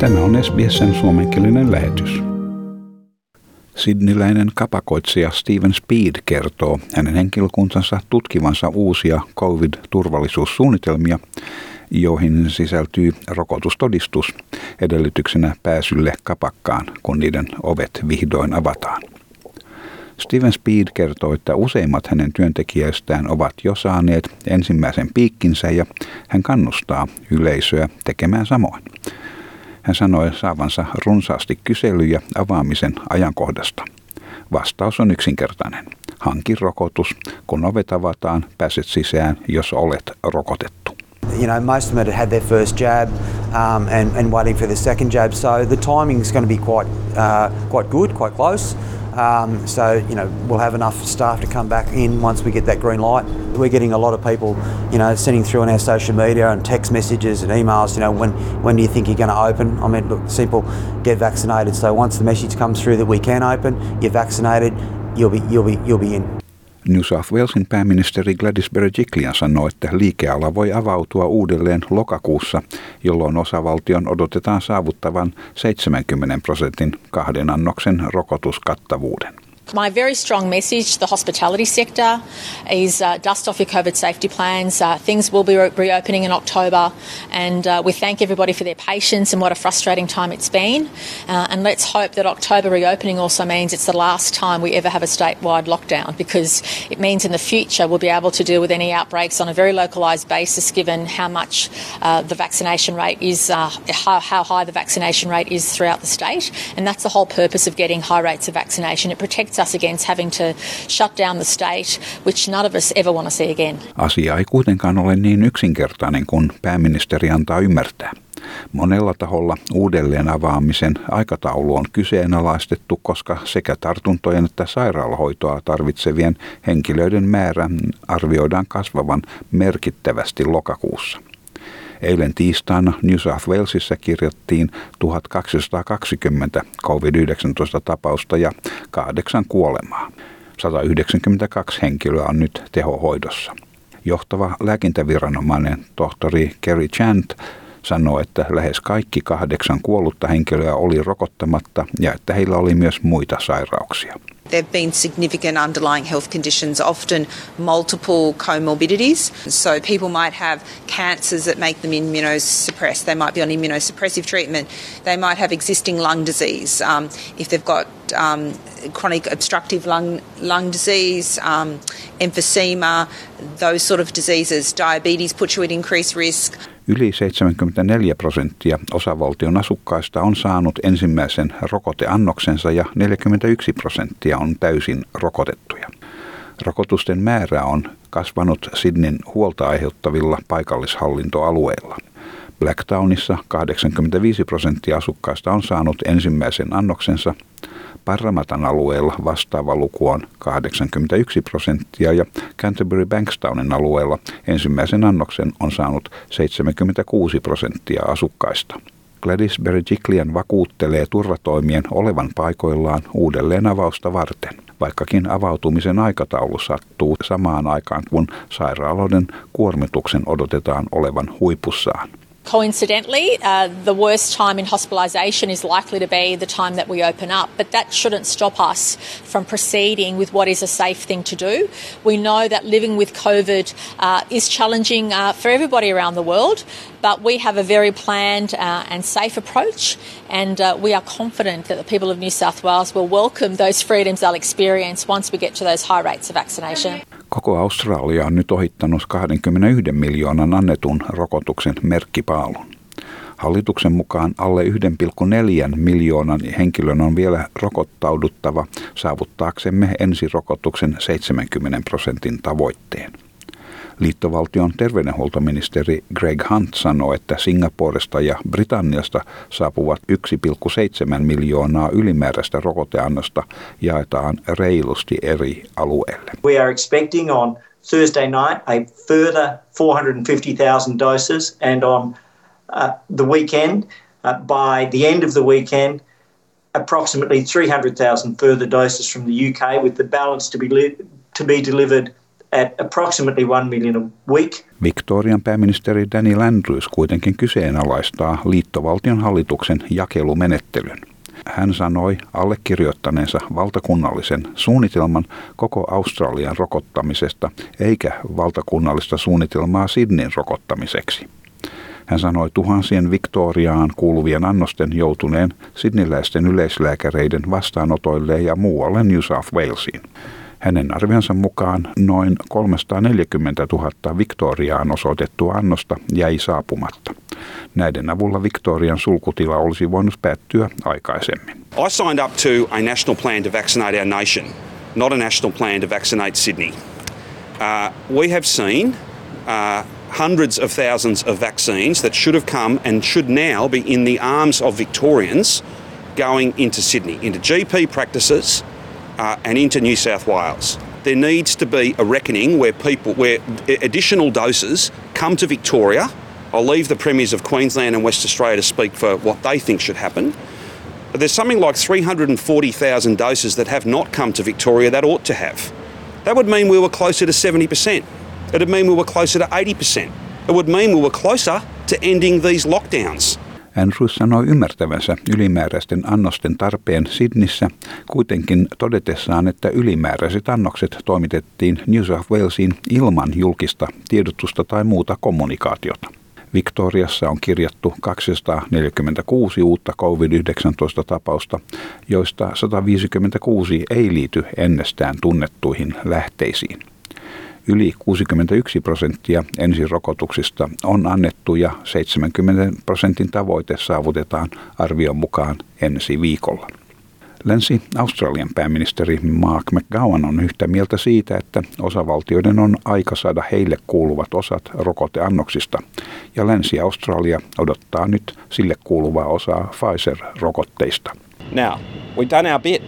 Tämä on SBSn suomenkielinen lähetys. Sidniläinen kapakoitsija Steven Speed kertoo hänen henkilökuntansa tutkivansa uusia COVID-turvallisuussuunnitelmia, joihin sisältyy rokotustodistus edellytyksenä pääsylle kapakkaan, kun niiden ovet vihdoin avataan. Steven Speed kertoo, että useimmat hänen työntekijäistään ovat jo saaneet ensimmäisen piikkinsä ja hän kannustaa yleisöä tekemään samoin. Hän sanoi saavansa runsaasti kyselyjä avaamisen ajankohdasta. Vastaus on yksinkertainen. Hanki rokotus. Kun ovet avataan, pääset sisään, jos olet rokotettu. You know, most of them had had their first jab um, and, and waiting for the second jab, so the timing is going to be quite, uh, quite good, quite close. Um, so, you know, we'll have enough staff to come back in once we get that green light. We're getting a lot of people, you know, sending through on our social media and text messages and emails, you know, when, when do you think you're going to open? I mean, look, simple, get vaccinated. So once the message comes through that we can open, you're vaccinated, you'll be, you'll be, you'll be in. New South Walesin pääministeri Gladys Berejiklian sanoi, että liikeala voi avautua uudelleen lokakuussa, jolloin osavaltion odotetaan saavuttavan 70 prosentin kahden annoksen rokotuskattavuuden. My very strong message to the hospitality sector is uh, dust off your COVID safety plans. Uh, things will be re- reopening in October, and uh, we thank everybody for their patience and what a frustrating time it's been. Uh, and let's hope that October reopening also means it's the last time we ever have a statewide lockdown because it means in the future we'll be able to deal with any outbreaks on a very localised basis given how much uh, the vaccination rate is, uh, how, how high the vaccination rate is throughout the state. And that's the whole purpose of getting high rates of vaccination. It protects Asia ei kuitenkaan ole niin yksinkertainen kuin pääministeri antaa ymmärtää. Monella taholla uudelleen avaamisen aikataulu on kyseenalaistettu, koska sekä tartuntojen että sairaalahoitoa tarvitsevien henkilöiden määrän arvioidaan kasvavan merkittävästi lokakuussa. Eilen tiistaina New South Walesissa kirjattiin 1220 COVID-19 tapausta ja kahdeksan kuolemaa. 192 henkilöä on nyt tehohoidossa. Johtava lääkintäviranomainen tohtori Kerry Chant sanoi, että lähes kaikki kahdeksan kuollutta henkilöä oli rokottamatta ja että heillä oli myös muita sairauksia. There have been significant underlying health conditions, often multiple comorbidities. So people might have cancers that make them immunosuppressed. They might be on immunosuppressive treatment. They might have existing lung disease. Um, if they've got um, chronic obstructive lung, lung disease, um, emphysema, those sort of diseases, diabetes puts you at increased risk. Yli 74 prosenttia osavaltion asukkaista on saanut ensimmäisen rokoteannoksensa ja 41 prosenttia on täysin rokotettuja. Rokotusten määrä on kasvanut Sydneyn huolta aiheuttavilla paikallishallintoalueilla. Blacktownissa 85 prosenttia asukkaista on saanut ensimmäisen annoksensa, Parramatan alueella vastaava luku on 81 prosenttia ja Canterbury Bankstownin alueella ensimmäisen annoksen on saanut 76 prosenttia asukkaista. Gladys Berejiklian vakuuttelee turvatoimien olevan paikoillaan uudelleen avausta varten, vaikkakin avautumisen aikataulu sattuu samaan aikaan, kun sairaaloiden kuormituksen odotetaan olevan huipussaan. Coincidentally, uh, the worst time in hospitalisation is likely to be the time that we open up, but that shouldn't stop us from proceeding with what is a safe thing to do. We know that living with COVID uh, is challenging uh, for everybody around the world, but we have a very planned uh, and safe approach, and uh, we are confident that the people of New South Wales will welcome those freedoms they'll experience once we get to those high rates of vaccination. Koko Australia on nyt ohittanut 21 miljoonan annetun rokotuksen merkkipaalun. Hallituksen mukaan alle 1,4 miljoonan henkilön on vielä rokottauduttava saavuttaaksemme ensirokotuksen 70 prosentin tavoitteen. Liittovaltion terveydenhuoltoministeri Greg Hunt sanoi, että Singaporesta ja Britanniasta saapuvat 1,7 miljoonaa ylimääräistä rokoteannosta jaetaan reilusti eri alueille. We are expecting on Thursday night a further 450,000 doses and on uh, the weekend uh, by the end of the weekend approximately 300,000 further doses from the UK with the balance to be li- to be delivered at approximately 1 million a week. Victorian pääministeri Daniel Andrews kuitenkin kyseenalaistaa liittovaltion hallituksen jakelumenettelyn. Hän sanoi allekirjoittaneensa valtakunnallisen suunnitelman koko Australian rokottamisesta eikä valtakunnallista suunnitelmaa Sydneyn rokottamiseksi. Hän sanoi tuhansien Victoriaan kuuluvien annosten joutuneen sidniläisten yleislääkäreiden vastaanotoille ja muualle New South Walesiin. Hänen arvionsa mukaan noin 340 000 Victoriaan osoitettua annosta jäi saapumatta. Näiden avulla Victorian sulkutila olisi voinut päättyä aikaisemmin. I signed up to a national plan to vaccinate our nation, not a national plan to vaccinate Sydney. Uh, we have seen uh, hundreds of thousands of vaccines that should have come and should now be in the arms of Victorians going into Sydney, into GP practices uh, and into New South Wales. There needs to be a reckoning where people, where additional doses come to Victoria. I'll leave the premiers of Queensland and West Australia to speak for what they think should happen. But there's something like 340,000 doses that have not come to Victoria that ought to have. That would mean we were closer to 70%. It would mean we were closer to 80%. It would mean we were closer to ending these lockdowns. Andrews sanoi ymmärtävänsä ylimääräisten annosten tarpeen Sydnissä, kuitenkin todetessaan, että ylimääräiset annokset toimitettiin New South Walesiin ilman julkista tiedotusta tai muuta kommunikaatiota. Victoriassa on kirjattu 246 uutta COVID-19-tapausta, joista 156 ei liity ennestään tunnettuihin lähteisiin. Yli 61 prosenttia ensirokotuksista on annettu ja 70 prosentin tavoite saavutetaan arvion mukaan ensi viikolla. Länsi-Australian pääministeri Mark McGowan on yhtä mieltä siitä, että osavaltioiden on aika saada heille kuuluvat osat rokoteannoksista, ja Länsi-Australia odottaa nyt sille kuuluvaa osaa Pfizer-rokotteista. Now, we've done our bit.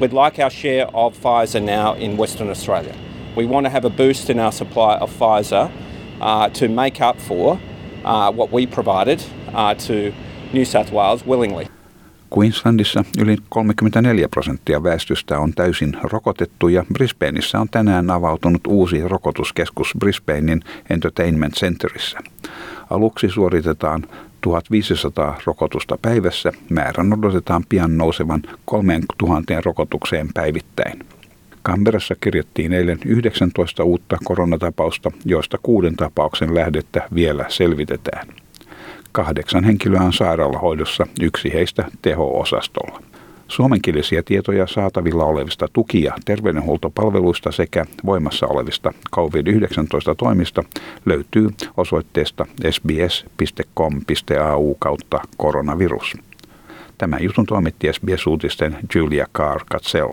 We'd like our share of Pfizer now in Western Australia. We want to have a boost in our supply of Pfizer uh, to make up for uh, what we provided uh, to New South Wales willingly. Queenslandissa yli 34 prosenttia väestöstä on täysin rokotettu ja Brisbaneissa on tänään avautunut uusi rokotuskeskus Brisbanein Entertainment Centerissä. Aluksi suoritetaan 1500 rokotusta päivässä. Määrän odotetaan pian nousevan 3000 rokotukseen päivittäin. Canberrassa kirjattiin eilen 19 uutta koronatapausta, joista kuuden tapauksen lähdettä vielä selvitetään. Kahdeksan henkilöä on sairaalahoidossa, yksi heistä teho-osastolla. Suomenkielisiä tietoja saatavilla olevista tuki- ja terveydenhuoltopalveluista sekä voimassa olevista COVID-19-toimista löytyy osoitteesta sbs.com.au kautta koronavirus. Tämän jutun toimitti SBS-uutisten Julia Carr-Katsell.